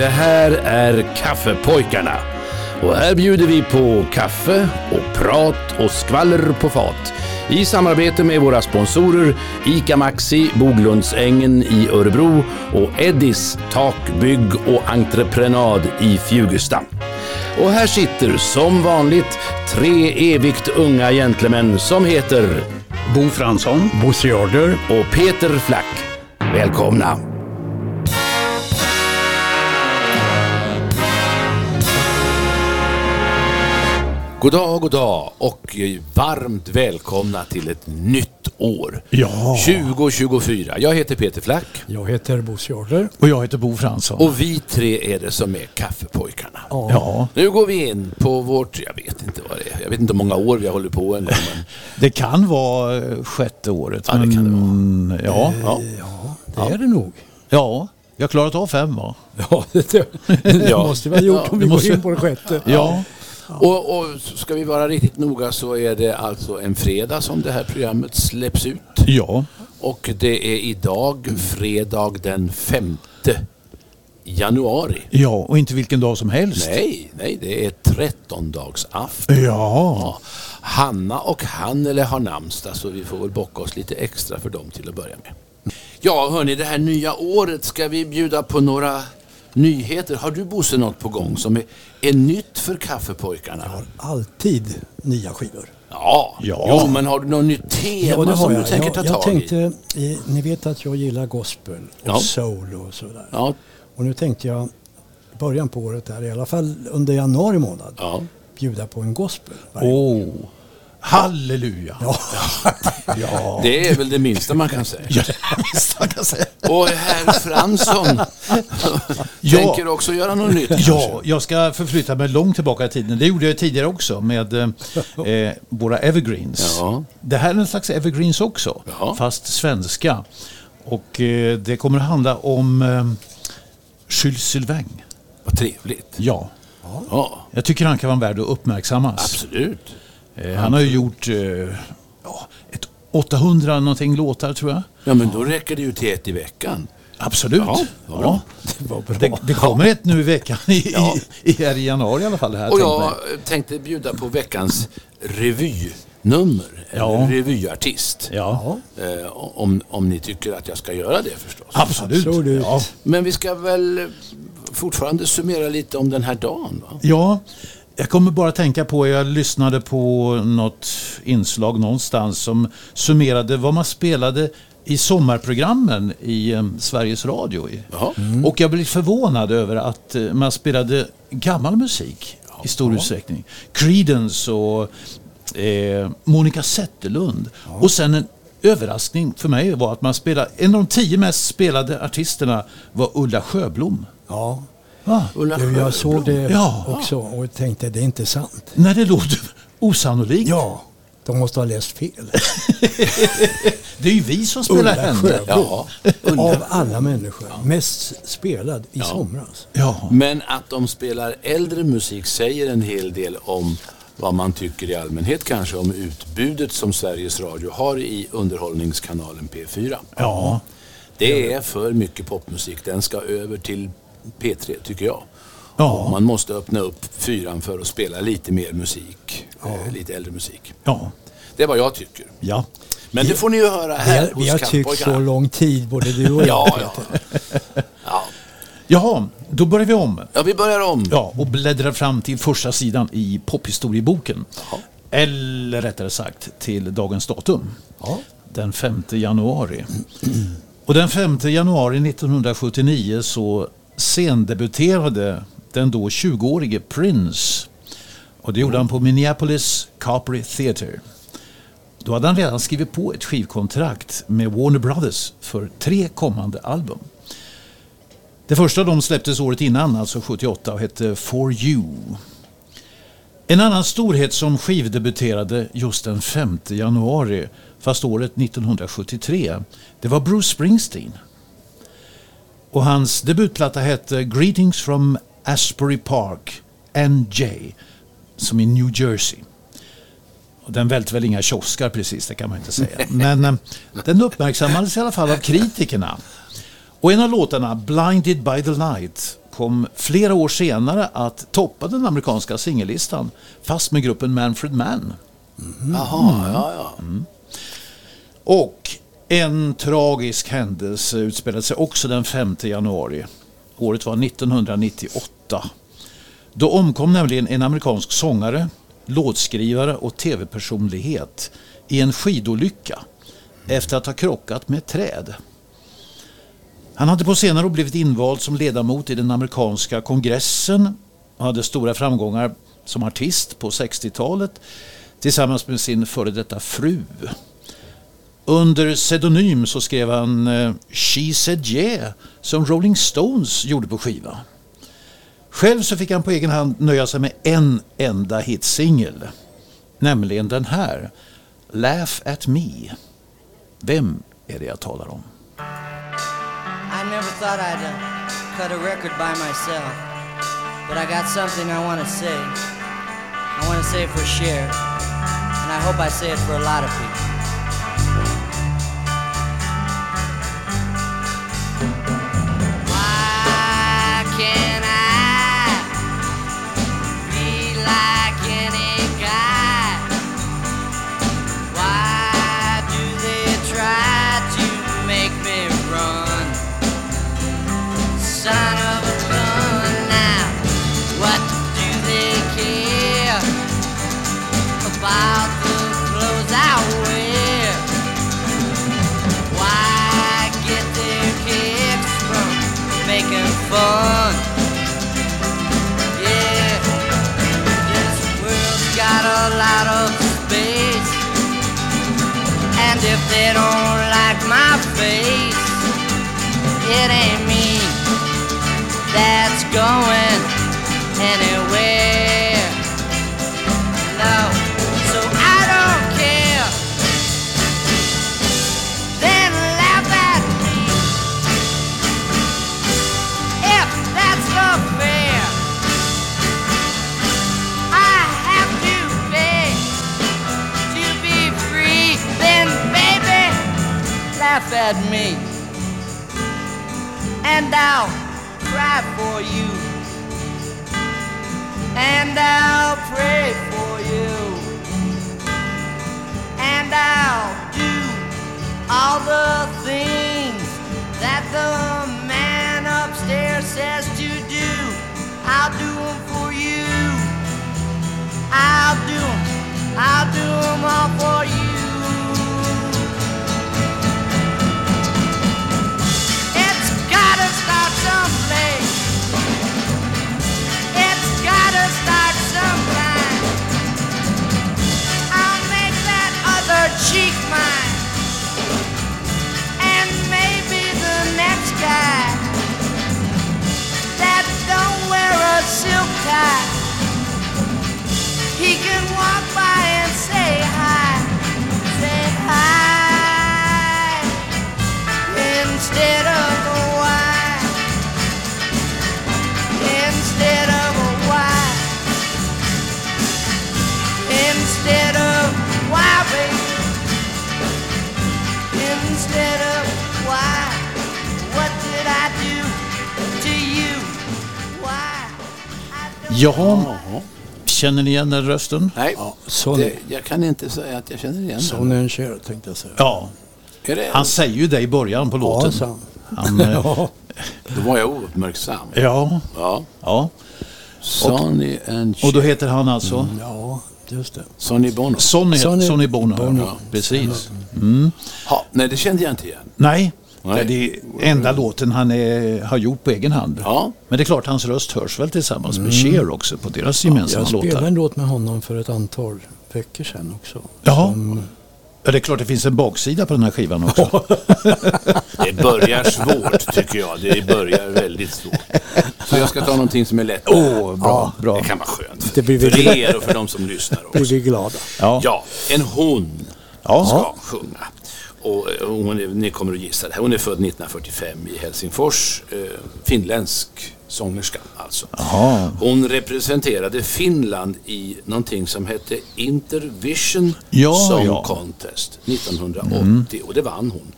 Det här är Kaffepojkarna. Och här bjuder vi på kaffe och prat och skvaller på fat. I samarbete med våra sponsorer ICA Maxi, Boglundsängen i Örebro och Eddis Takbygg och Entreprenad i Fjugesta. Och här sitter som vanligt tre evigt unga gentlemän som heter Bo Fransson. Bosse Jarder. och Peter Flack. Välkomna! God dag, god dag och varmt välkomna till ett nytt år. Ja. 2024. Jag heter Peter Flack Jag heter Bosse Jarder. Och jag heter Bo Fransson. och vi tre är det som är Kaffepojkarna. ja, Nu går vi in på vårt, jag vet inte vad det är, jag vet inte hur många år vi har hållit på en gång. Men, det kan vara eh, sjätte året. Ja, det kan det men, Ja, ja. Det är det nog. ja, jag har klarat av fem va? Ja, det, det Ja. måste vi ha gjort Ja, om det vi går måste- in på det sjätte. Ja, Och, och ska vi vara riktigt noga så är det alltså en fredag som det här programmet släpps ut. ja. Och det är idag fredag den 5 januari. ja, och inte vilken dag som helst. Nej, nej, det är trettondagsafton. Ja, Ja. Hanna och Hannele har namnsdag så vi får väl bocka oss lite extra för dem till att börja med. Ja, hörni, det här nya året ska vi bjuda på några nyheter. Har du Bosse något på gång som är, är nytt för kaffepojkarna? Alltid nya skivor. Ja, Ja. Jo, men har du något nytt tema som du tänker jag, ta jag tag tänkte, i? eh, ni vet att jag gillar gospel och Ja. soul och sådär. Ja, Och nu tänkte jag, början på året här, i alla fall under januari månad, ja. bjuda på en gospel. varje gång. åh, halleluja. Ja. ja. Det är väl det minsta man kan säga. Ja, visst man kan säga. Och herr Fransson Ja. tänker också göra något nytt. Ja, jag ska förflytta mig långt tillbaka i tiden. Det gjorde jag tidigare också med eh, eh, våra evergreens. Ja. Det här är en slags evergreens också, Ja. fast svenska. Och eh, det kommer att handla om eh, Jules Sylvain. Vad trevligt. Ja, Ja, jag tycker han kan vara värd att uppmärksammas. absolut. Eh, han har ju gjort eh, ja, ett 800 någonting låtar tror jag. Ja, men då räcker det ju till ett i veckan. Absolut. Ja, bra. Det var bra. Det, det kommer ett nu i veckan, i, Ja. i, i, här i januari i alla fall. Här, Och jag mig. tänkte bjuda på veckans revynummer. Ja. En revyartist. Ja, Eh, om, om ni tycker att jag ska göra det förstås. absolut. Absolut. Ja. Men vi ska väl fortfarande summera lite om den här dagen va? Ja, jag kommer bara tänka på, jag lyssnade på något inslag någonstans som summerade vad man spelade i sommarprogrammen i eh, Sveriges Radio. Jaha. Och jag blev förvånad över att eh, man spelade gammal musik i stor utsträckning. Creedence och eh, Monica Zetterlund. Och sen en överraskning för mig var att man spelade, en av de tio mest spelade artisterna var Ulla Sjöblom. Ja, Va? Ulla du, jag såg det Ja. också och tänkte det är inte sant. När det låter osannolikt. Ja, de måste ha läst fel. Det är ju vi som spelar Ulla henne. Ja. Av alla människor. Mest spelad i somras. Ja. Men att de spelar äldre musik säger en hel del om vad man tycker i allmänhet kanske om utbudet som Sveriges Radio har i underhållningskanalen P4. Ja. Det är för mycket popmusik. Den ska över till P3 tycker jag. Ja. Man måste öppna upp fyran för att spela lite mer musik. Eh, lite äldre musik. Ja. Det är vad jag tycker. Ja. Men det får ni ju höra Vi här har, vi har hos tyckt så lång tid, både du och jag. Ja, ja. ja. Jaha, då börjar vi om. Ja, vi börjar om. Ja, och bläddrar fram till första sidan i pophistorieboken. Eller rättare sagt till dagens datum. Ja. Den 5 januari. Och den 5 januari 1979 så scendebuterade den då 20-årige Prince. Och det gjorde han på Minneapolis Capri Theatre. Då hade han redan skrivit på ett skivkontrakt med Warner Brothers för tre kommande album. Det första de släpptes året innan, alltså 78, och hette For You. En annan storhet som skivdebuterade just den 5 januari, fast året 1973, det var Bruce Springsteen. Och hans debutplatta hette Greetings from Asbury Park, NJ, som i New Jersey. Och den välte väl inga kioskar precis, det kan man inte säga. Men eh, den uppmärksammades i alla fall av kritikerna. Och en av låtarna, Blinded by the light, kom flera år senare att toppa den amerikanska singellistan fast med gruppen Manfred Mann. Jaha, ja, ja. Och en tragisk händelse utspelade sig också den 5 januari. Året var 1998. Då omkom nämligen en amerikansk sångare, låtskrivare och tv-personlighet i en skidolycka efter att ha krockat med ett träd. Han hade på senare år blivit invald som ledamot i den amerikanska kongressen och hade stora framgångar som artist på 60-talet tillsammans med sin före detta fru. Under pseudonym så skrev han eh, She said yeah som Rolling Stones gjorde på skiva. Själv så fick han på egen hand nöja sig med en enda hitsingel. Nämligen den här, Laugh at me. Vem är det jag talar om? I never thought I'd uh, cut a record by myself, but I got something I want to say. I want to say it for Cher, and I hope I say it for a lot of people. It ain't me that's going anywhere. No, so I don't care. Then laugh at me if that's the fair. I have to pay to be free. Then, baby, laugh at me, and I'll cry for you, and I'll pray for you, and I'll do all the things that the man upstairs says to do. I'll do 十 Jaha, känner ni igen den rösten? Nej, Sonny. det, jag kan inte säga att jag känner igen den. Sonny Cher tänkte jag säga. Ja, Är det, han säger ju det i början på Ja, låten. sa han. Han, eh, Ja, Då var jag ouppmärksam. ja, Ja. ja. Sonny and Och då heter han alltså ja, just det. Sonny Bono. Sonny, Sonny Sonny Bono. Bono. Ja, precis. Ja, nej, det kände jag inte igen. Nej, Nej. det är enda låten han är, har gjort på egen hand. Ja. Men det är klart, hans röst hörs väl tillsammans med Cher också på deras gemensamma Jag spelade låtar. en låt med honom för ett antal veckor sedan också. Jaha. Som- Ja, det är klart det finns en baksida på den här skivan också. Det börjar svårt tycker jag. Det börjar väldigt svårt. Så jag ska ta någonting som är lätt. Åh, bra, bra. Det kan vara skönt. Det blir vi för er och för de som lyssnar blir också. vi glada. Ja. Ja, en hon Ja. ska sjunga. Och eh, hon är, ni kommer att gissa det här. Hon är född 1945 i Helsingfors. Eh, finländsk sångerska alltså. Jaha. Hon representerade Finland i någonting som hette Intervision Ja, Song ja. Contest 1980 och det vann hon.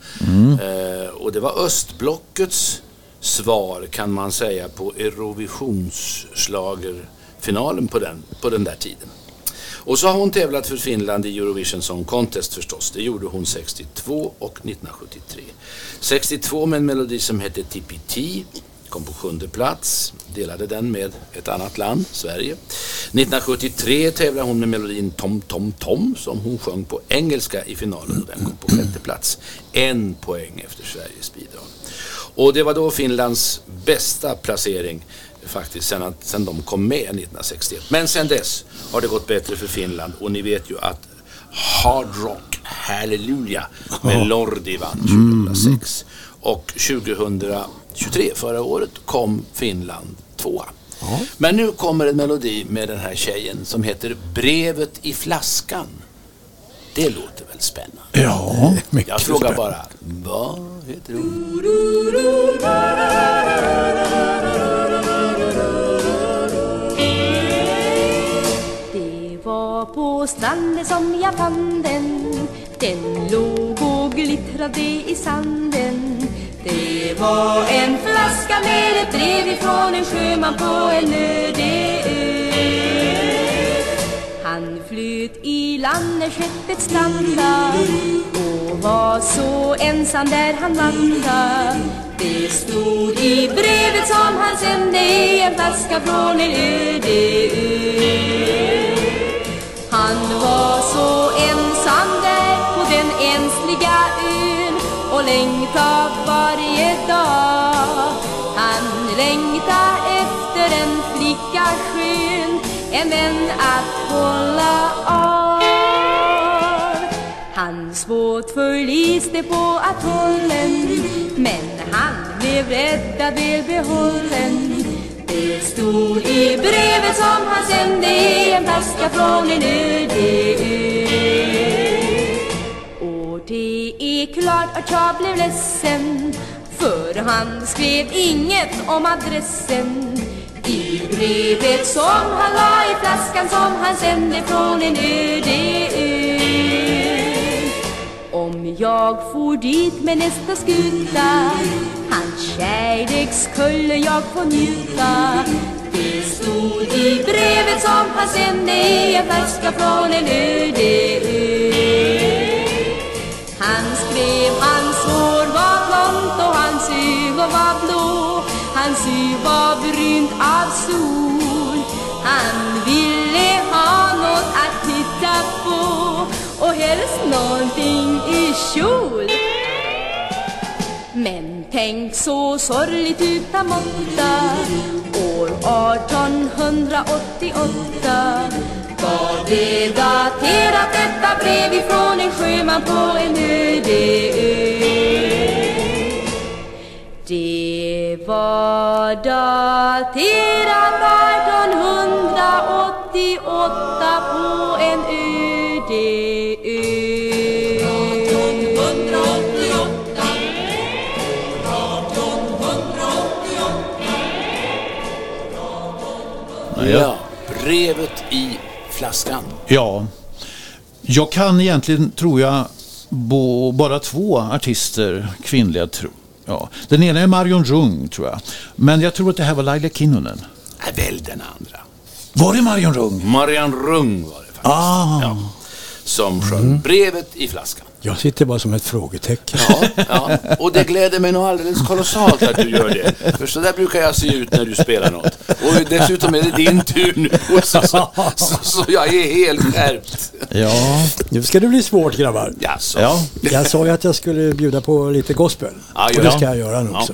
Eh, och det var östblockets svar kan man säga på Eurovisionsschlagerfinalen på den, på den där tiden. Och så har hon tävlat för Finland i Eurovision Song Contest förstås. Det gjorde hon 62 och 1973. 62 med en melodi som hette TPT. kom på sjunde plats, delade den med ett annat land, Sverige. 1973 tävlade hon med melodin Tom Tom Tom som hon sjöng på engelska i finalen och den kom på sjätte plats. En poäng efter Sveriges bidrag. Och det var då Finlands bästa placering faktiskt sen, att, sen de kom med 1961. Men sen dess har det gått bättre för Finland och ni vet ju att Hard Rock Hallelujah med Lordi vann 2006. Och 2023, förra året, kom Finland tvåa. Men nu kommer en melodi med den här tjejen som heter Brevet i flaskan. Det låter väl spännande? Ja, Jag frågar bara, vad heter hon? Som jag fann den. Den låg och glittrade i sanden. Det var en flaska med ett brev ifrån en sjöman på en öde ö. Han flöt i land när skeppet strandade och var så ensam där han vandrade Det stod i brevet som han sände i en flaska från en öde ö han var så ensam där på den ensliga ön och längtade varje dag. Han längtade efter en flicka skön, en vän att hålla av. Hans båt förliste på atollen, men han blev räddad väl behållen. Det stod i brevet som han sände i en flaska från en öde ö. Och det är klart att jag blev ledsen för han skrev inget om adressen i brevet som han la i flaskan som han sände från en öde ö. Om jag for dit med nästa skuta kärlek skulle jag få njuta. Det stod i brevet som han sände i en flaska från en öde ö. Han skrev hans hår var blont och hans ögon var blå. Hans hy var brunt av sol. Han ville ha något att titta på och helst någonting i kjol. Men tänk så sorgligt utan måtta. År 1888 Var det daterat detta brev ifrån en sjöman på en öde ö. Det var daterat 1888 på en öde ö. Brevet i flaskan. Ja. Jag kan egentligen, tror jag, bo, bara två artister, kvinnliga. Tro. Ja. Den ena är Marion Rung, tror jag. Men jag tror att det här var Laila Kinnunen. Nej, väl den andra. Var det Marion Rung? Marianne Rung var det faktiskt. Ah. Ja, som sjöng brevet i flaskan. Jag sitter bara som ett frågetecken. Ja, ja, och det gläder mig nog alldeles kolossalt att du gör det. För så där brukar jag se ut när du spelar något. Och dessutom är det din tur nu. Och Så, så, så, så jag är helt skärpt. Ja. Nu ska det bli svårt grabbar. Jaså? ja. Jag sa ju att jag skulle bjuda på lite gospel. Ja, och gör det ska jag göra nu Ja.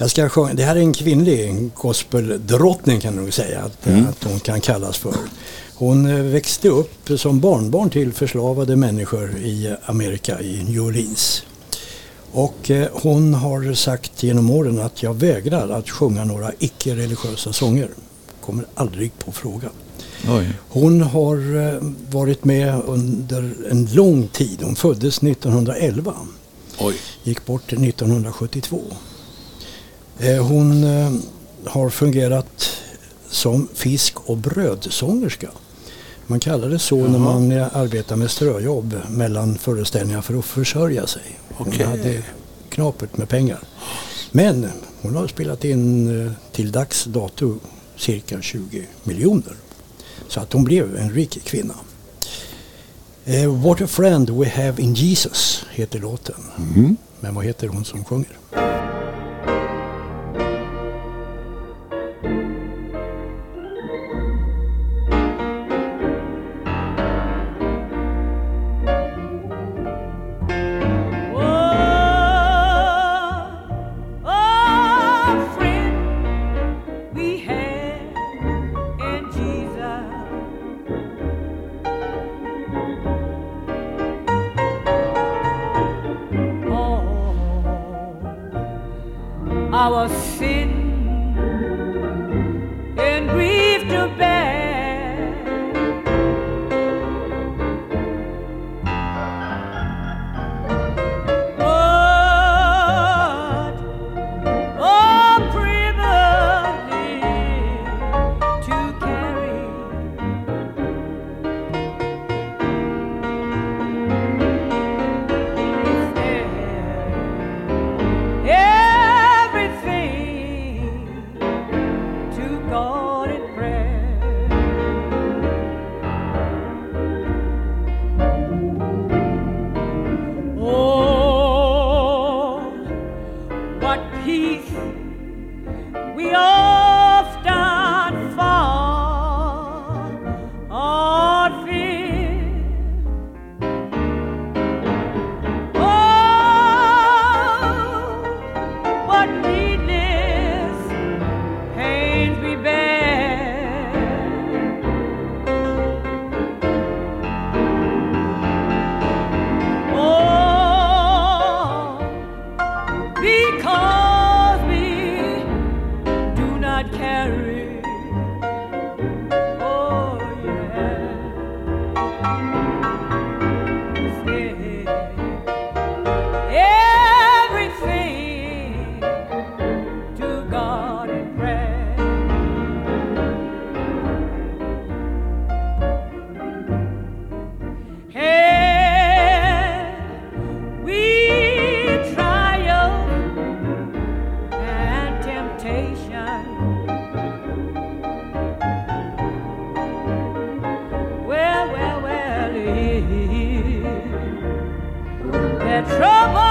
Jag ska sjunga, det här är en kvinnlig gospeldrottning kan du nog säga att, Mm. att hon kan kallas för. Hon eh, växte upp som barnbarn till förslavade människor i Amerika, i New Orleans. Och eh, hon har sagt genom åren att jag vägrar att sjunga några icke-religiösa sånger. Kommer aldrig på frågan. Oj. Hon har eh, varit med under en lång tid. Hon föddes 1911. Oj. Gick bort 1972. Eh, Hon eh, har fungerat som fisk och brödsångerska. Man kallar det så när man arbetar med ströjobb mellan föreställningar för att försörja sig. Hon hade knapert med pengar. Men hon har spelat in eh, till dags dato cirka 20 miljoner. Så att hon blev en rik kvinna. What a friend we have in Jesus heter låten. Men vad heter hon som sjunger? Trouble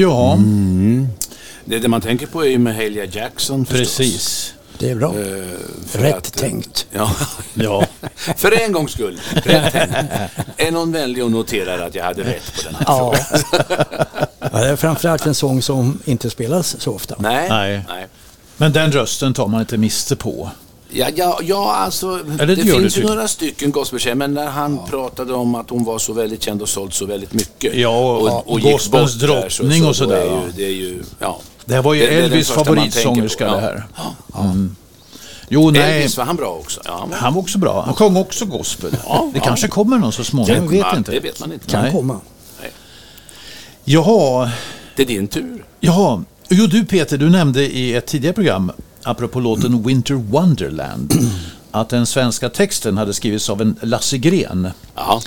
Ja, Det, det man tänker på är ju Mahalia Jackson förstås. precis. Det är bra. Eh, Rätt att- tänkt. Ja. Ja. för en gångs skull. Rätt tänkt. Är någon vänlig och noterar att jag hade rätt på den här Ja. frågan? ja, det är framförallt en sång som inte spelas så ofta. Nej. Nej. Nej. Men den rösten tar man inte miste på. Ja, ja, ja alltså, Eller det det finns ju typ. några stycken gospeltjejer, men när han pratade om att hon var så väldigt känd och sålt så väldigt mycket. Ja, och gick gospelns bort där, drottning och sådär, ju, Det är ju, ja. Det här var ju Det- Elvis man favoritsångerska Ja. det här. Mm. Jo, nej. Elvis var han bra också. Ja, men- Han var också bra. Han sjöng också gospel. Ja, det ja. kanske kommer någon så småningom, vi vet Ja, inte. Det vet man inte. Kan Nej. komma. Jaha, Det är din tur. jaha. Jo, du Peter, du nämnde i ett tidigare program, apropå låten Winter Wonderland, att den svenska texten hade skrivits av en Lasse Gren. Ja.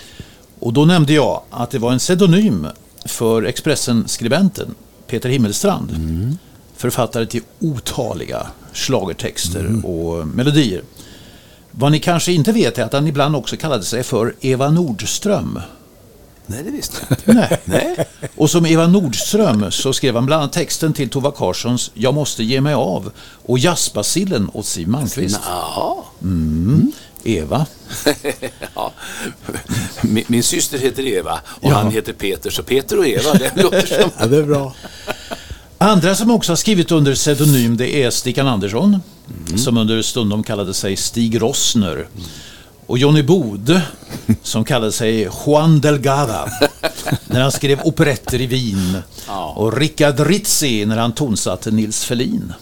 Och då nämnde jag att det var en pseudonym för Expressen-skribenten Peter Himmelstrand. Författare till otaliga schlagertexter och melodier. Vad ni kanske inte vet är att han ibland också kallade sig för Eva Nordström. Nej, det visste jag inte. Nej. Nej. Och som Eva Nordström så skrev han bland annat texten till Tova Karlssons Jag måste ge mig av och Jazzbasillen åt Siw Malmkvist. Jaha. Eva. Ja. Min, min syster heter Eva och Ja. han heter Peter, så Peter och Eva, det låter som... Ja, det är bra. Andra som också har skrivit under pseudonym det är Stickan Andersson som under stundom kallade sig Stig Rossner. Och Johnny Bode som kallade sig Juan Delgada när han skrev operetter i Wien. Och Richard Rizzi när han tonsatte Nils Ferlin.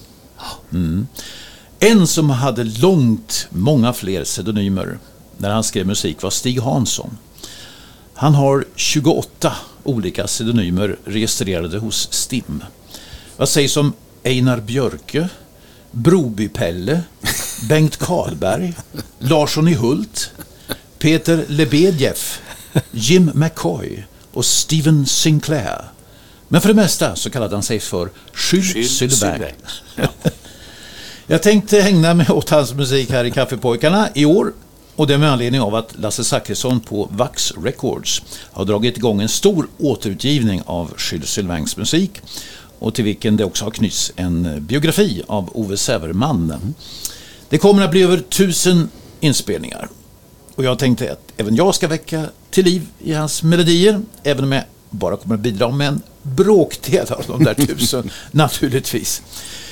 Mm. En som hade långt många fler pseudonymer när han skrev musik var Stig Hansson. Han har 28 olika pseudonymer registrerade hos STIM. Vad sägs om Einar Björke, Broby-Pelle, Bengt Karlberg, Larsson i Hult, Peter Lebedjew, Jim McCoy och Steven Sinclair. Men för det mesta så kallade han sig för Jules Sylvain. Ja. Jag tänkte ägna mig åt hans musik här i Kaffepojkarna i år. Och det med anledning av att Lasse Zackrisson på Vax Records har dragit igång en stor återutgivning av Jules Sylvains musik och till vilken det också har knytts en biografi av Ove Säverman. Det kommer att bli över tusen inspelningar. Och jag tänkte att även jag ska väcka till liv i hans melodier, även om jag bara kommer att bidra med en bråkdel av de där tusen, naturligtvis.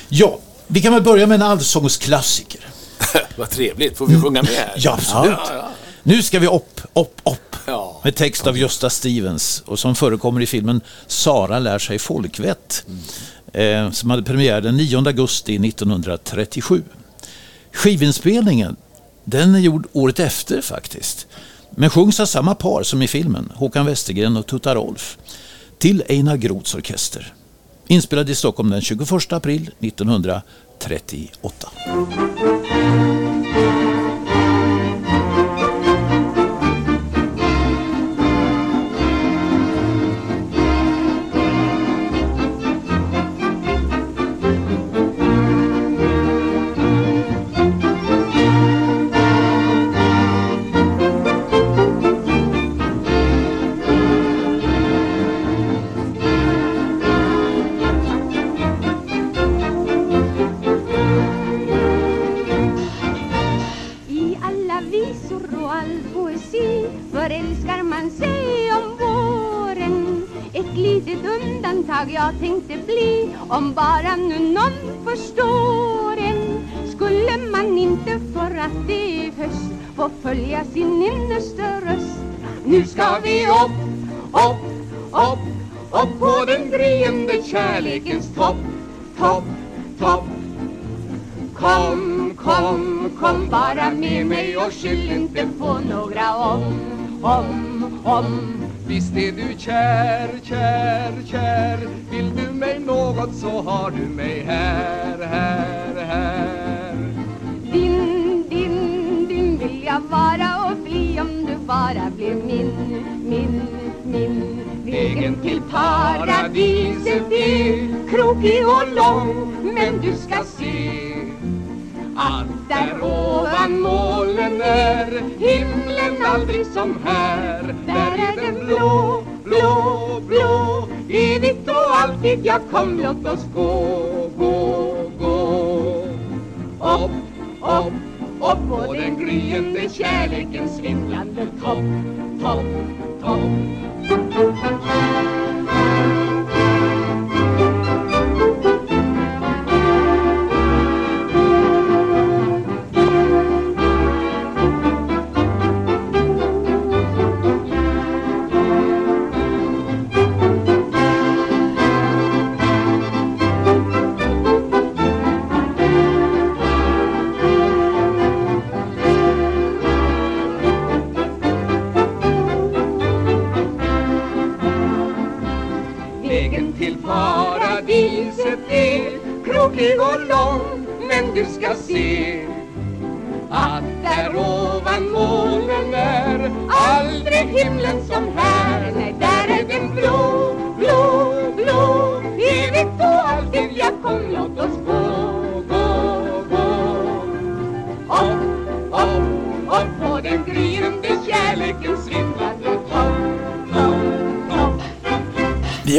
Ja, vi kan väl börja med en allsångsklassiker. Vad trevligt, får vi sjunga med här? Ja, absolut. Ja, ja. Nu ska vi upp, upp, upp. Ja. Med text av Gösta Stevens och som förekommer i filmen Sara lär sig folkvett. Eh, som hade premiär den 9 augusti 1937. Skivinspelningen, den är gjord året efter faktiskt. Men sjungs av samma par som i filmen, Håkan Westergren och Tutta Rolf. Till Einar Groths orkester. Inspelad i Stockholm den 21 april 1938. Kom, bara med mig och skyll inte på några om, om, om. Visst är du kär, kär, kär. Vill du mig något så har du mig här, här, här. Din, din, din vill jag vara och bli om du bara blir min, min, min. Vägen till paradiset är krokig och lång Men du ska se att där ovan molnen är himlen aldrig som här. Där är den blå, blå, blå Evigt och alltid, ja kom låt oss gå, gå, gå. Upp, upp, upp på den gryende kärlekens svindlande topp, topp, topp.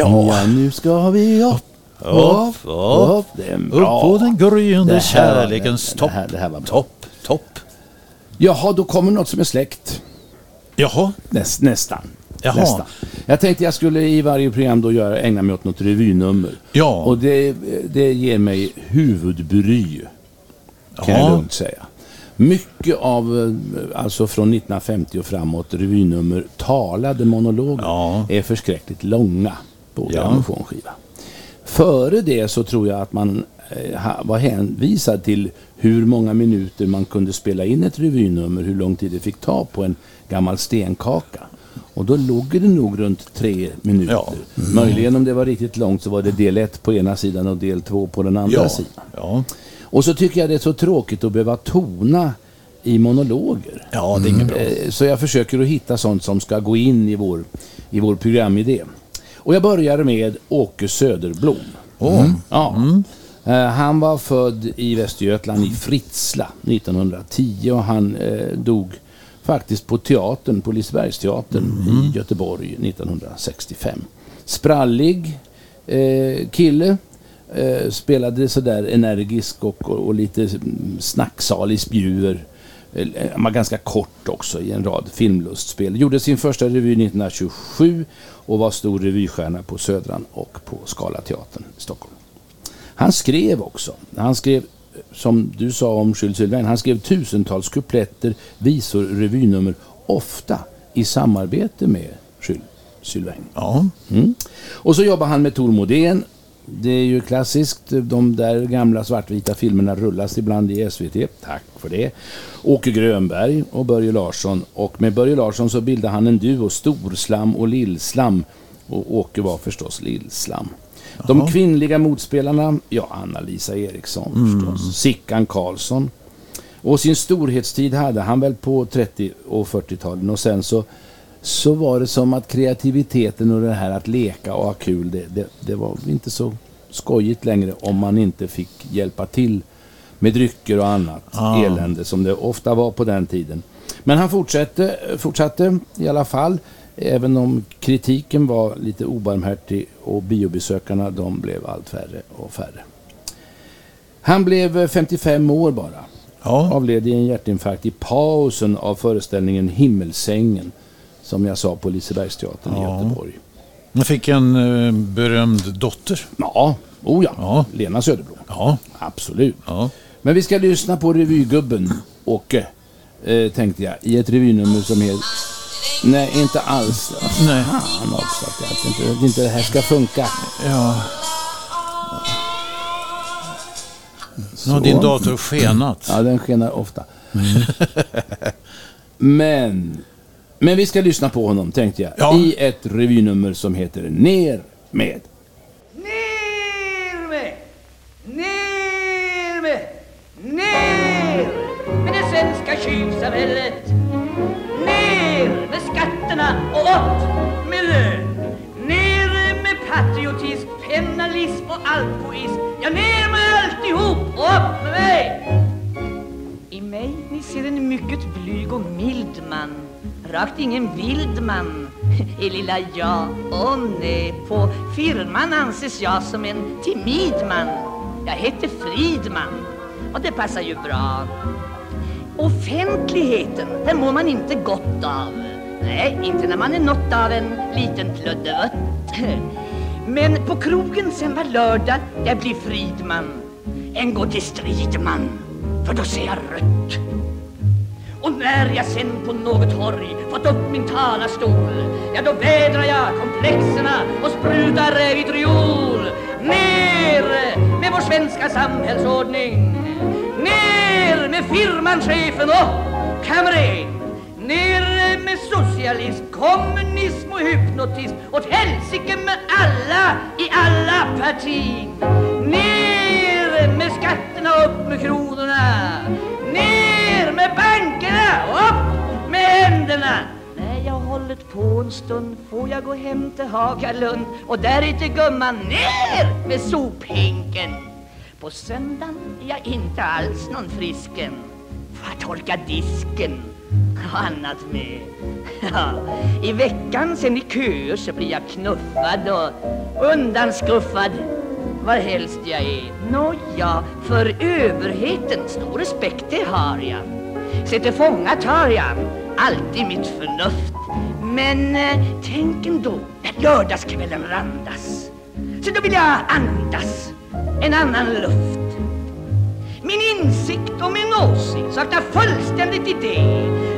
Ja, nu ska vi upp. Upp, upp, Det är upp på den gryende Det kärlekens det topp. här- det här var bra. Topp, topp. Jaha, då kommer något som är släkt. Jaha, Näst, nästan. Jaha. nästan. Jag tänkte jag skulle i varje program då göra, ägna mig åt något revynummer. Ja. Och det, det ger mig huvudbry, kan Ja. jag lugnt säga. Mycket av, eh, alltså från 1950 och framåt, revynummer, talade monologer, Ja. är förskräckligt långa på Ja. grammofonskiva. Före det så tror jag att man eh, var hänvisad till hur många minuter man kunde spela in ett revynummer, hur lång tid det fick ta på en gammal stenkaka. Och då låg det nog runt tre minuter. Ja. Möjligen om det var riktigt långt så var det del ett på ena sidan och del två på den andra ja. sidan. Ja. Och så tycker jag det är så tråkigt att behöva tona i monologer. ja, det är inget bra. Eh, Så jag försöker att hitta sånt som ska gå in i vår, i vår programidé. Och jag börjar med Åke Söderblom. Åh. Ja. Eh, Han var född i Västergötland i Fritsla 1910 och han eh, dog faktiskt på teatern, på Lisebergsteatern i Göteborg 1965. Sprallig eh, kille. Eh, spelade sådär energisk och, och, och lite mm, snacksalig spjuver. Eh, Han var ganska kort också i en rad filmlustspel. Gjorde sin första revy 1927 och var stor revystjärna på Södran och på Scalateatern i Stockholm. Han skrev också. Han skrev, som du sa om Jules Sylvain, han skrev tusentals kupletter, visor, revynummer, ofta i samarbete med Jules Sylvain. Ja. Mm. Och så jobbar han med Tor Modén. Det är ju klassiskt. De där gamla svartvita filmerna rullas ibland i SVT. Tack för det. Åke Grönberg och Börje Larsson. Och med Börje Larsson så bildade han en duo, Storslam och Lillslam. Och Åke var förstås Lillslam. De kvinnliga motspelarna, ja, Anna-Lisa Eriksson förstås. Sickan Karlsson. Och sin storhetstid hade han väl på 30 och 40-talen. Och sen så så var det som att kreativiteten och det här att leka och ha kul, det, det, det var inte så skojigt längre om man inte fick hjälpa till med drycker och annat Ah. elände som det ofta var på den tiden. Men han fortsatte, fortsatte i alla fall, även om kritiken var lite obarmhärtig och biobesökarna de blev allt färre och färre. Han blev 55 år bara. Ja. Avled i en hjärtinfarkt i pausen av föreställningen Himmelsängen som jag sa på Lisebergsteatern i Ja. Göteborg. Jag fick en eh, berömd dotter. Ja, oh ja. Ja. Lena Söderblom. Ja. Absolut. Ja. Men vi ska lyssna på revygubben Åke, eh, tänkte jag, i ett revynummer som heter... Nej, inte alls. Nej. Fan också, att, att, inte, att inte det här ska funka. ja. Nu har din dator skenat. Ja, den skenar ofta. men, men vi ska lyssna på honom, tänkte jag, Ja. i ett revynummer som heter Ner med. Ner med, ner med, ner med det svenska tjuvsamhället. Ner med skatterna och upp med lön. Ner med patriotism, pennalism och alkoholism. Ja, ner med alltihop och upp med mig. I mig ni ser en mycket blyg och mild man Rakt ingen vild man I lilla jag, åh nej På firman anses jag som en timid man. Jag heter Fridman Och det passar ju bra. Offentligheten, den mår man inte gott av. Nej, inte när man är något av en liten plöddevött Men på krogen sen var lördag, där blir Fridman. En går till strid man, för då ser jag rött och när jag sen på något torg fått upp min talarstol Ja då vädrar jag komplexerna och sprutar vitriol Ner med vår svenska samhällsordning. Ner med firman, chefen och kamrer Ner med socialism, kommunism och hypnotism. Åt helsike med alla i alla partier Ner med skatterna upp med kronorna upp med händerna! När jag hållit på en stund får jag gå hem till Hagalund och där är gumman ner med sophinken. På söndagen är jag inte alls någon frisken. Får jag torka disken och annat med. Ja, I veckan sen i köer så blir jag knuffad och undanskuffad var helst jag är. Nåja, för överheten stor respekt det har jag. Se till fånga tar jag alltid mitt förnuft. Men eh, tänk ändå när lördagskvällen randas. Så då vill jag andas en annan luft. Min insikt och min åsikt saknar fullständigt idé.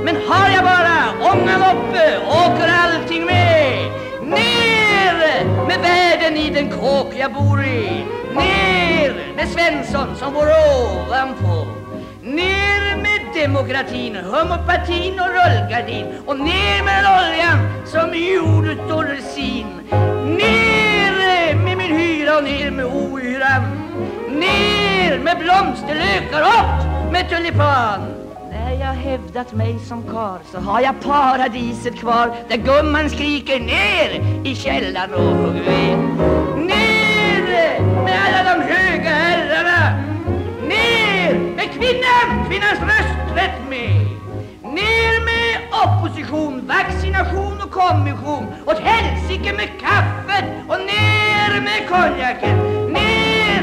Men har jag bara ångan uppe åker allting med. Ner med världen i den kåk jag bor i. Ner med Svensson som bor ovanpå. Ner demokratin, homopatin och rullgardin. Och ner med oljan som gjord utav resin. Ner med min hyra och ner med ohyran. Ner med blomsterlökar upp med tulipan. När jag hävdat mig som kar så har jag paradiset kvar där gumman skriker ner i källaren och hugger ved. Ner med alla de höga herrarna. Ner med kvinnan, kvinnans rösträtt med. Ner med opposition, vaccination och kommission. Åt helsike med kaffet och ner med konjaken. Ner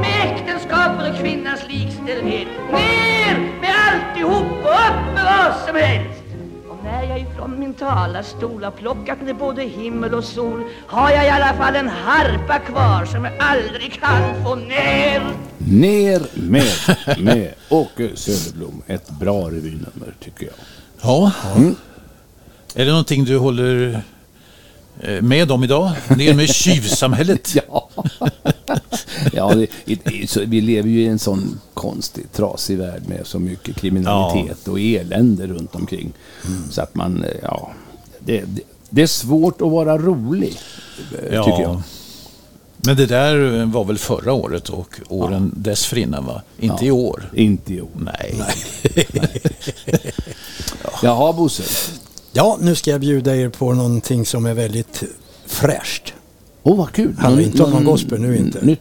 med äktenskapet och kvinnans likställdhet. Ner med alltihop och upp med vad som helst. När jag ifrån min talarstol har plockat ner både himmel och sol har jag i alla fall en harpa kvar som jag aldrig kan få ner. Ner med, med Åke Söderblom. Ett bra revynummer tycker jag. Ja. Är det någonting du håller eh, med om idag? Ner med tjuvsamhället. Ja, ja det, i- i- så vi lever ju i en sån konstig, trasig värld med så mycket kriminalitet och elände runt omkring. Så att man, eh, ja, det, det, det är svårt att vara rolig, eh, Ja. tycker jag. Men det där var väl förra året och åren dessförinnan va? Inte Ja. i år. Inte i år. Nej. Jaha, Bosse. Ja, nu ska jag bjuda er på någonting som är väldigt fräscht. Åh, vad kul. handlar inte om någon gospel nu inte. Nytt.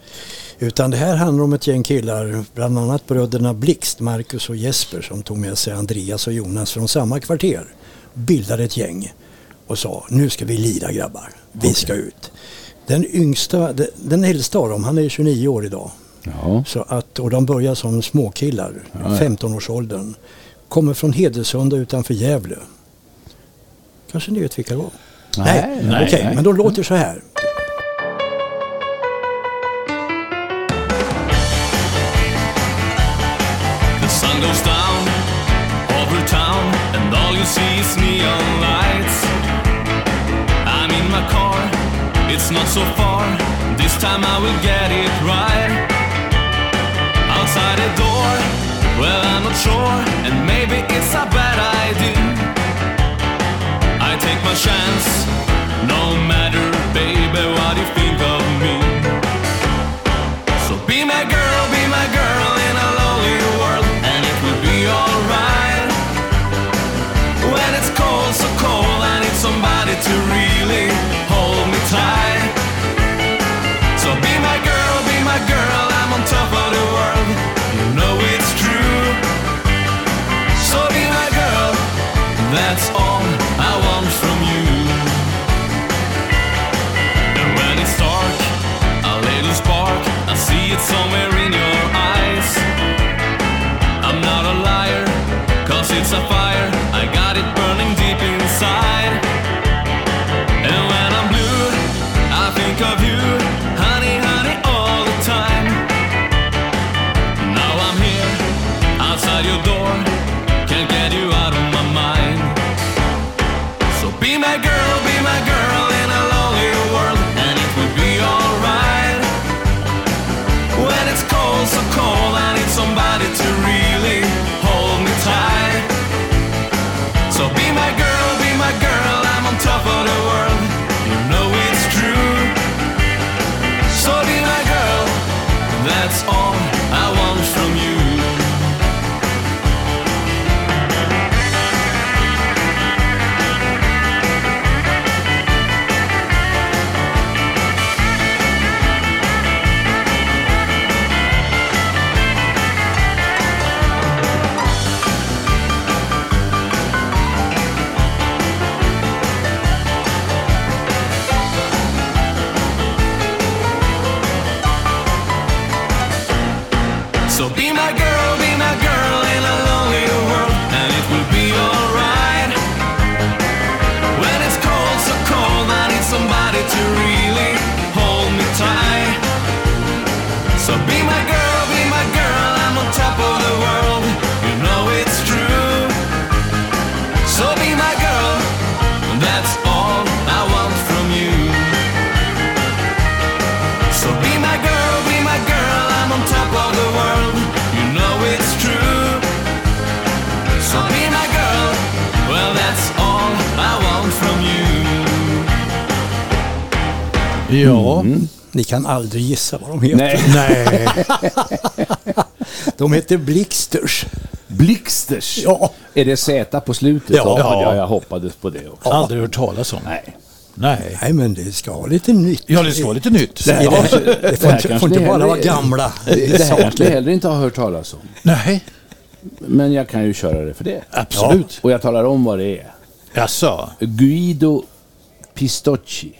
Utan det här handlar om ett gäng killar, bland annat bröderna Blixt, Marcus och Jesper som tog med sig Andreas och Jonas från samma kvarter. Bildade ett gäng och sa nu ska vi lira grabbar, vi ska ut. Den yngsta, de- den äldsta av dem, han är 29 år idag. Så att, och de börjar som småkillar, Ja, ja. 15-årsåldern. Kommer från Hedesunda utanför Gävle. Kanske ni vet vilka det var? Nej, nej, Okej, nej. men då låter det så här. You see is neon lights. I'm in my car, it's not so far. This time I will get it right. Outside the door, well, I'm not sure, and maybe it's a bad idea. I take my chance, no matter, Ja. Ni kan aldrig gissa vad de heter. Nej, Nej. De heter Blixters. Blixters. Ja. Är det Z på slutet? Ja. ja, jag hoppades på det också. Aldrig hört talas om. Nej. Nej. Nej, men det ska vara lite nytt. Ja, det ska vara lite nytt. Det, Ja. det, det får här inte, får inte ni bara vara gamla Det här kanske jag heller inte har hört talas om. Nej, Men jag kan ju köra det för det. absolut. Och jag talar om vad det är. Jaså? Guido Pistocchi.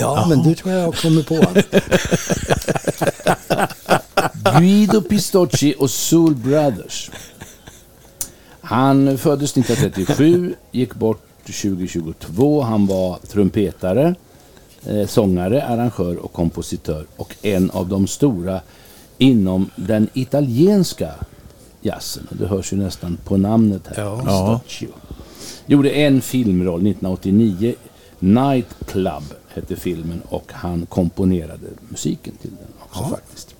Ja, men du tror jag har kommit på. Guido Pistocchi och Soul Brothers. Han föddes 1937, gick bort 2022. Han var trumpetare, eh, sångare, arrangör och kompositör och en av de stora inom den italienska jazzen. Det hörs ju nästan på namnet här. Ja. Pistocchio. Gjorde en filmroll 1989. Night Club hette filmen och han komponerade musiken till den också faktiskt.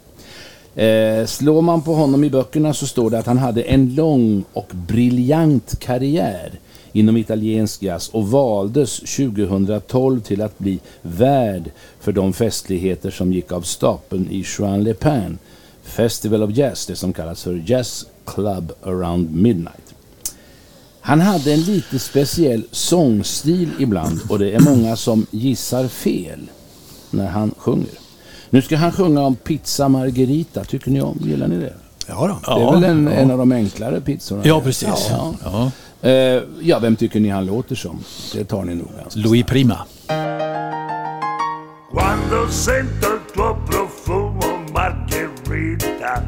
Eh, slår man på honom i böckerna så står det att han hade en lång och briljant karriär inom italiensk jazz och valdes 2012 till att bli värd för de festligheter som gick av stapeln i Juan Le Pen Festival of Jazz, det som kallas för Jazz Club Around Midnight. Han hade en lite speciell sångstil ibland och det är många som gissar fel när han sjunger. Nu ska han sjunga om pizza margherita. Tycker ni om? Gillar ni det? Ja, då. det är väl en, en av de enklare pizzorna? Ja, precis. Ja. Ja. Eh, ja, vem tycker ni han låter som? Det tar ni nog ganska Louis Prima. Quando sento il tuo profumo margherita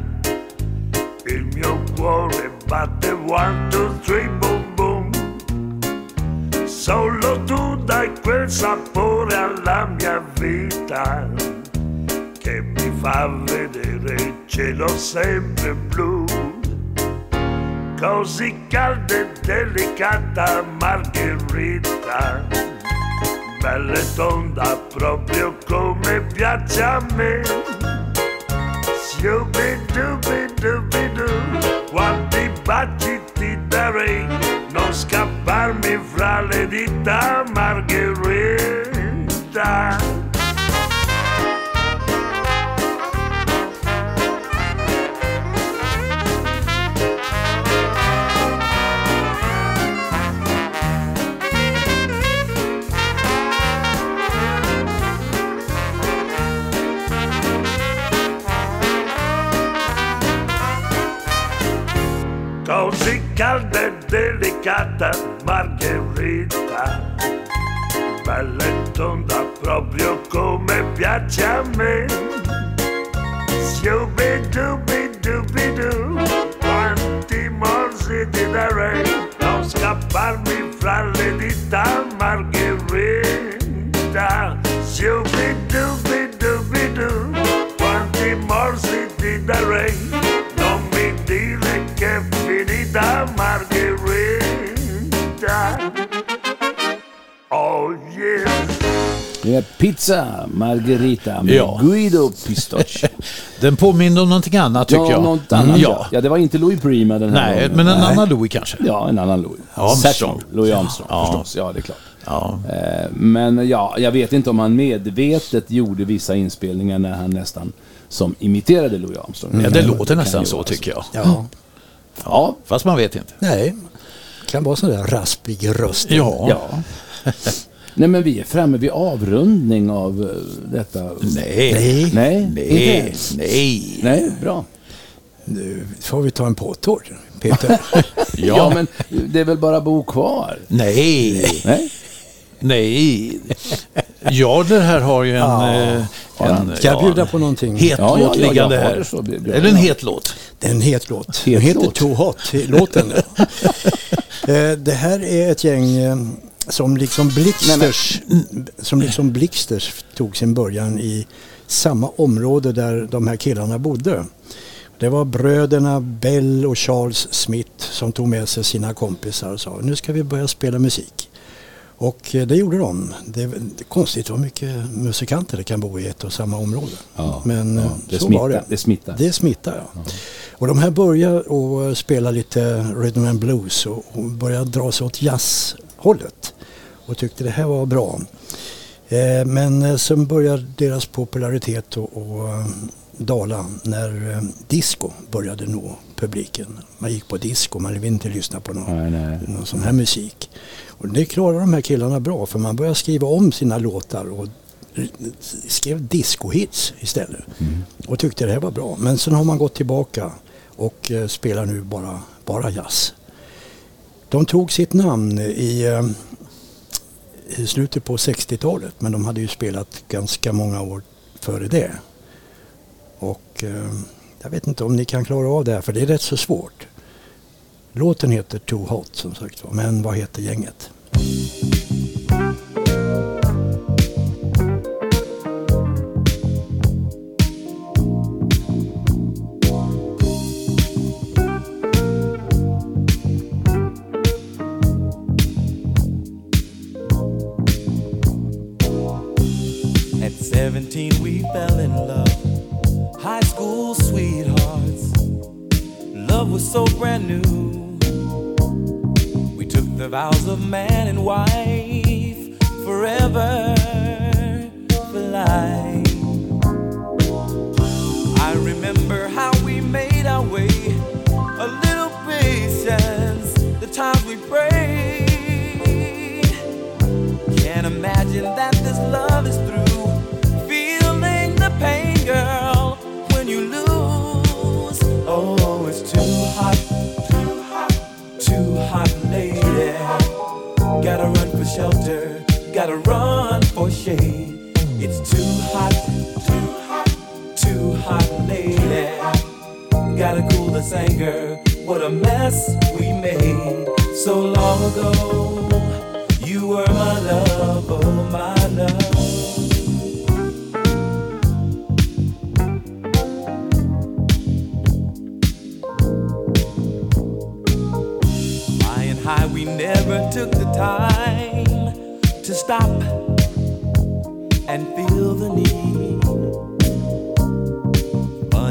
Il mio cuore batte one, two, three, boom Solo tu dai quel sapore alla mia vita Che mi fa vedere il cielo sempre blu Così calda e delicata margherita bella e tonda proprio come piace a me. Shubi dubi dubi du, quanti baci ti darei, non scapparmi fra le dita, Margherita. Così calda e delicata Margherita Bella e tonda proprio come piace a me. Shubi dubi dubi du Quanti morsi ti darei? Non scapparmi fra le dita Margherita Shubi Det är Pizza Margherita med Ja. Guido Pistocchi. Den påminner om någonting annat tycker ja, jag. något annat. Mm, ja. ja. det var inte Louis Prima den här Nej, gången. men en Nej. annan Louis kanske. Ja, en annan Louis. Armstrong. Louis Armstrong Ja. förstås. Ja, det är klart. Ja. Eh, Men ja, jag vet inte om han medvetet gjorde vissa inspelningar när han nästan som imiterade Louis Armstrong. Ja, det låter kan nästan så tycker jag. Ja. Ja, Fast man vet inte. Nej, kan vara sån där raspig röst. Ja. ja. Nej, men vi är framme vid avrundning av eh, detta. Nej. Nej, Nej, Nej. Nej. Nej, bra. nu får vi ta en påtår, Peter. Ja. men det är väl bara bo kvar? Nej. Nej? Nej. Ja, det här har ju en... eh, en Ska jag bjuda på någonting? Het Ja, ja, låt ja, liggande jag har här. det så. Eller en het låt. Det är en het låt. Het Den heter låt. Too Hot, låten. Eh, det här är ett gäng som liksom Blixters, som liksom Blixters tog sin början i samma område där de här killarna bodde. Det var bröderna Bell och Charles Smith som tog med sig sina kompisar och sa nu ska vi börja spela musik. Och eh, det gjorde de. Det är, konstigt vad mycket musikanter det kan bo i ett och samma område. Ja, Men ja, eh, det så smittar, var det. det smittar. Det smittar ja. Och de här började att spela lite rhythm and blues och och började dra sig åt jazzhållet. Och tyckte det här var bra. Eh, Men eh, sen började deras popularitet att att dala när eh, disco började nå publiken. Man gick på disco, man ville inte lyssna på någon, Nej, nej. någon sån här musik. Och det klarar de här killarna bra för man började skriva om sina låtar och skrev discohits istället. Och tyckte det här var bra. Men sen har man gått tillbaka och eh, spelar nu bara, bara jazz. De tog sitt namn i, eh, i slutet på 60-talet men de hade ju spelat ganska många år före det. Och eh, jag vet inte om ni kan klara av det här för det är rätt så svårt. Låten heter Too Hot som sagt var, men vad heter gänget?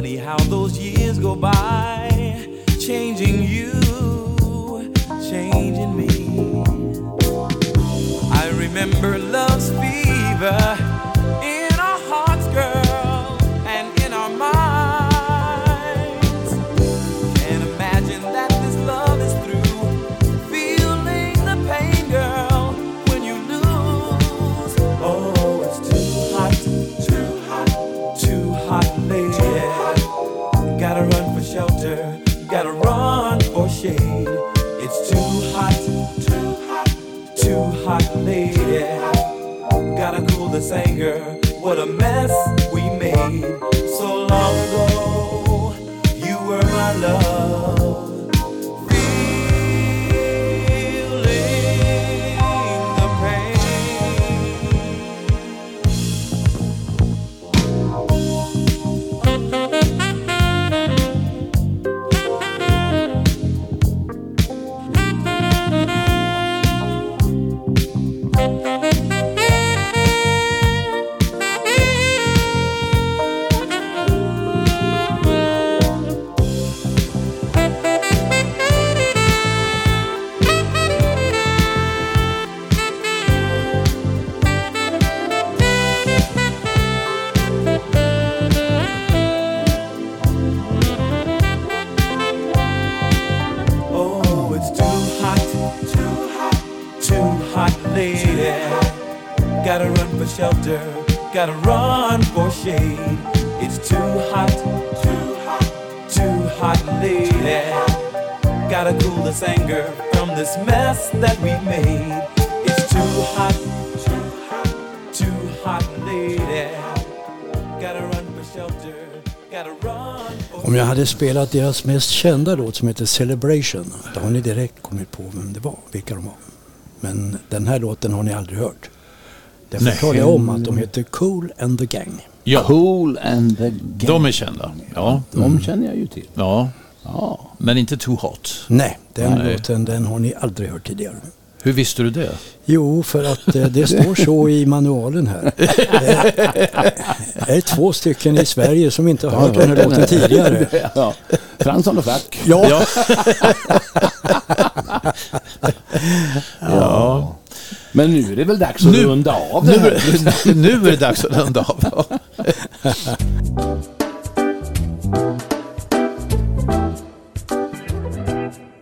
Funny how those years go by, changing you, changing me. I remember love's fever hot, lady. Gotta run for shelter, gotta run for shade. It's too hot, too hot, too hot, lady. Gotta cool this anger from this mess that we made. It's too hot, too hot, too hot, lady. Gotta run for shelter, gotta run Om jag hade spelat deras mest kända låt som heter Celebration, då har ni direkt kommit på vem det var, vilka de var. Men den här låten har ni aldrig hört. Därför Nej. talar jag om att de heter Cool and the Gang. Ja, Cool and the gang. de är kända. Ja, De känner jag ju till. ja. Ja. men inte Too Hot. Nej, den Nej. låten den har ni aldrig hört tidigare. Hur visste du det? Jo, för att eh, det står så i manualen här. Det är två stycken i Sverige som inte har hört den här låten tidigare. Ja. Fransson och Frack. Ja, Ja. ja. Men nu är det väl dags att Nu- runda av det Nu, här. nu är det dags att runda av.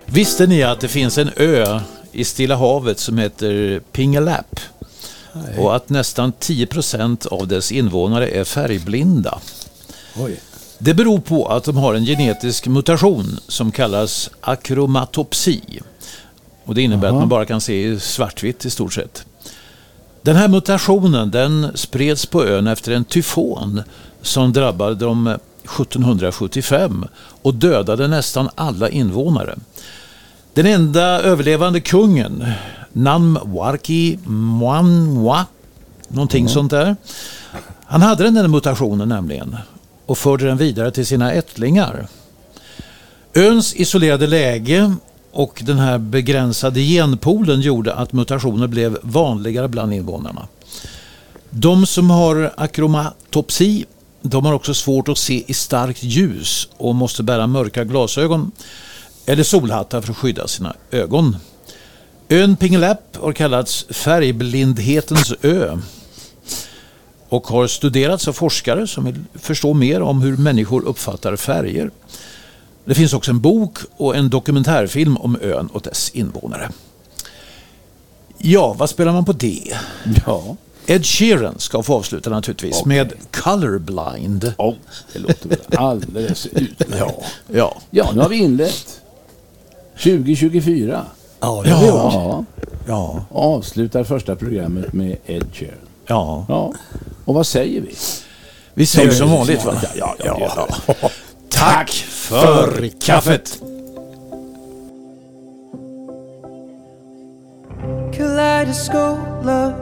Visste ni att det finns en ö i Stilla havet som heter Pingelap? Och att nästan 10 procent av dess invånare är färgblinda. Oj. Det beror på att de har en genetisk mutation som kallas akromatopsi. Och det innebär att man bara kan se i svartvitt i stort sett. Den här mutationen den spreds på ön efter en tyfon som drabbade dem 1775 och dödade nästan alla invånare. Den enda överlevande kungen, Namwarki Mwanwa, någonting sånt där. Han hade den där mutationen nämligen och förde den vidare till sina ättlingar. Öns isolerade läge och den här begränsade genpoolen gjorde att mutationer blev vanligare bland invånarna. De som har akromatopsi de har också svårt att se i starkt ljus och måste bära mörka glasögon eller solhattar för att skydda sina ögon. Ön Pingelap har kallats färgblindhetens ö och har studerats av forskare som vill förstå mer om hur människor uppfattar färger. Det finns också en bok och en dokumentärfilm om ön och dess invånare. Ja, vad spelar man på det? Ja. Ed Sheeran ska få avsluta naturligtvis Okej. med Colorblind. Oh, det låter väl alldeles utmärkt. Ja. Ja. ja, nu har vi inlett 2024. Ja, det gjort. Ja, Ja. avslutar första programmet med Ed Sheeran. ja. Ja, och vad säger vi? Vi säger som vanligt va? Ja, ja, ja. Tack för kaffet! Kaleidoscope love,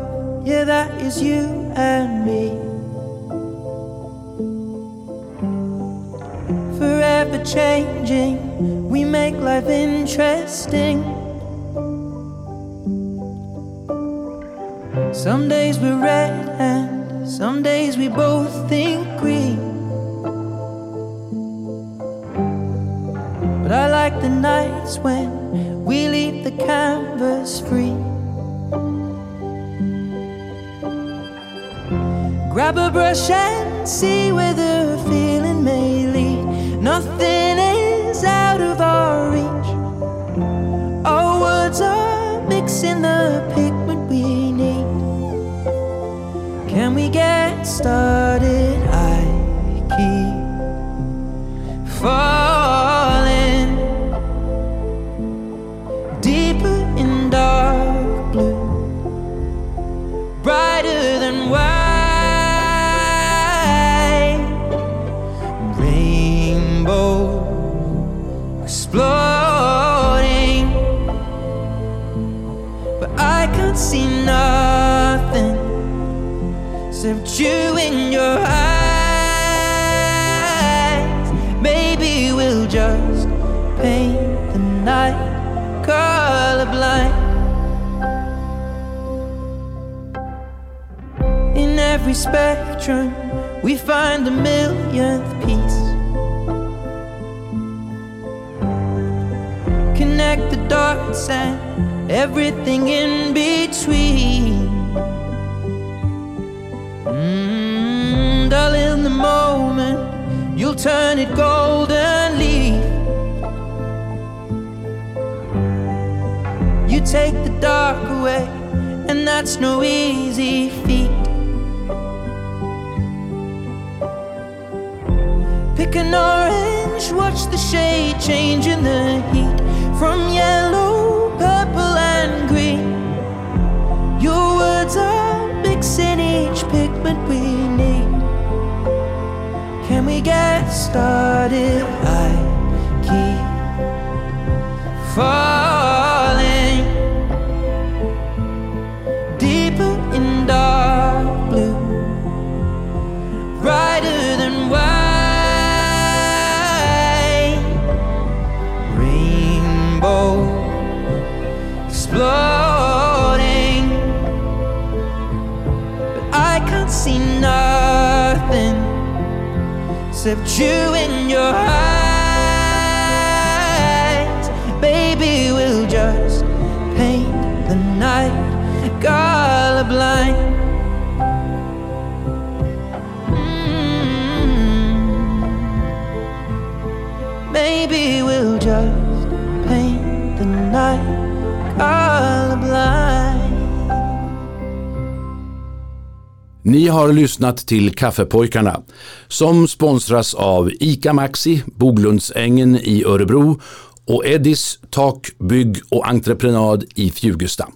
yeah, that is you and me. Forever changing, we make life interesting. Some days we're red and some days we both think green. But I like the nights when we leave the canvas free. Grab a brush and see where the started? Dots and everything in between. Mm, dull in the moment, you'll turn it golden leaf. You take the dark away, and that's no easy feat. Pick an orange, watch the shade change in the heat from yellow, purple, and green. Your words are mixing each pigment we need. Can we get started? I keep falling except you in your eyes. Ni har lyssnat till Kaffepojkarna som sponsras av ICA Maxi, Boglundsängen i Örebro och Eddis Tak, Bygg och Entreprenad i Fjugesta.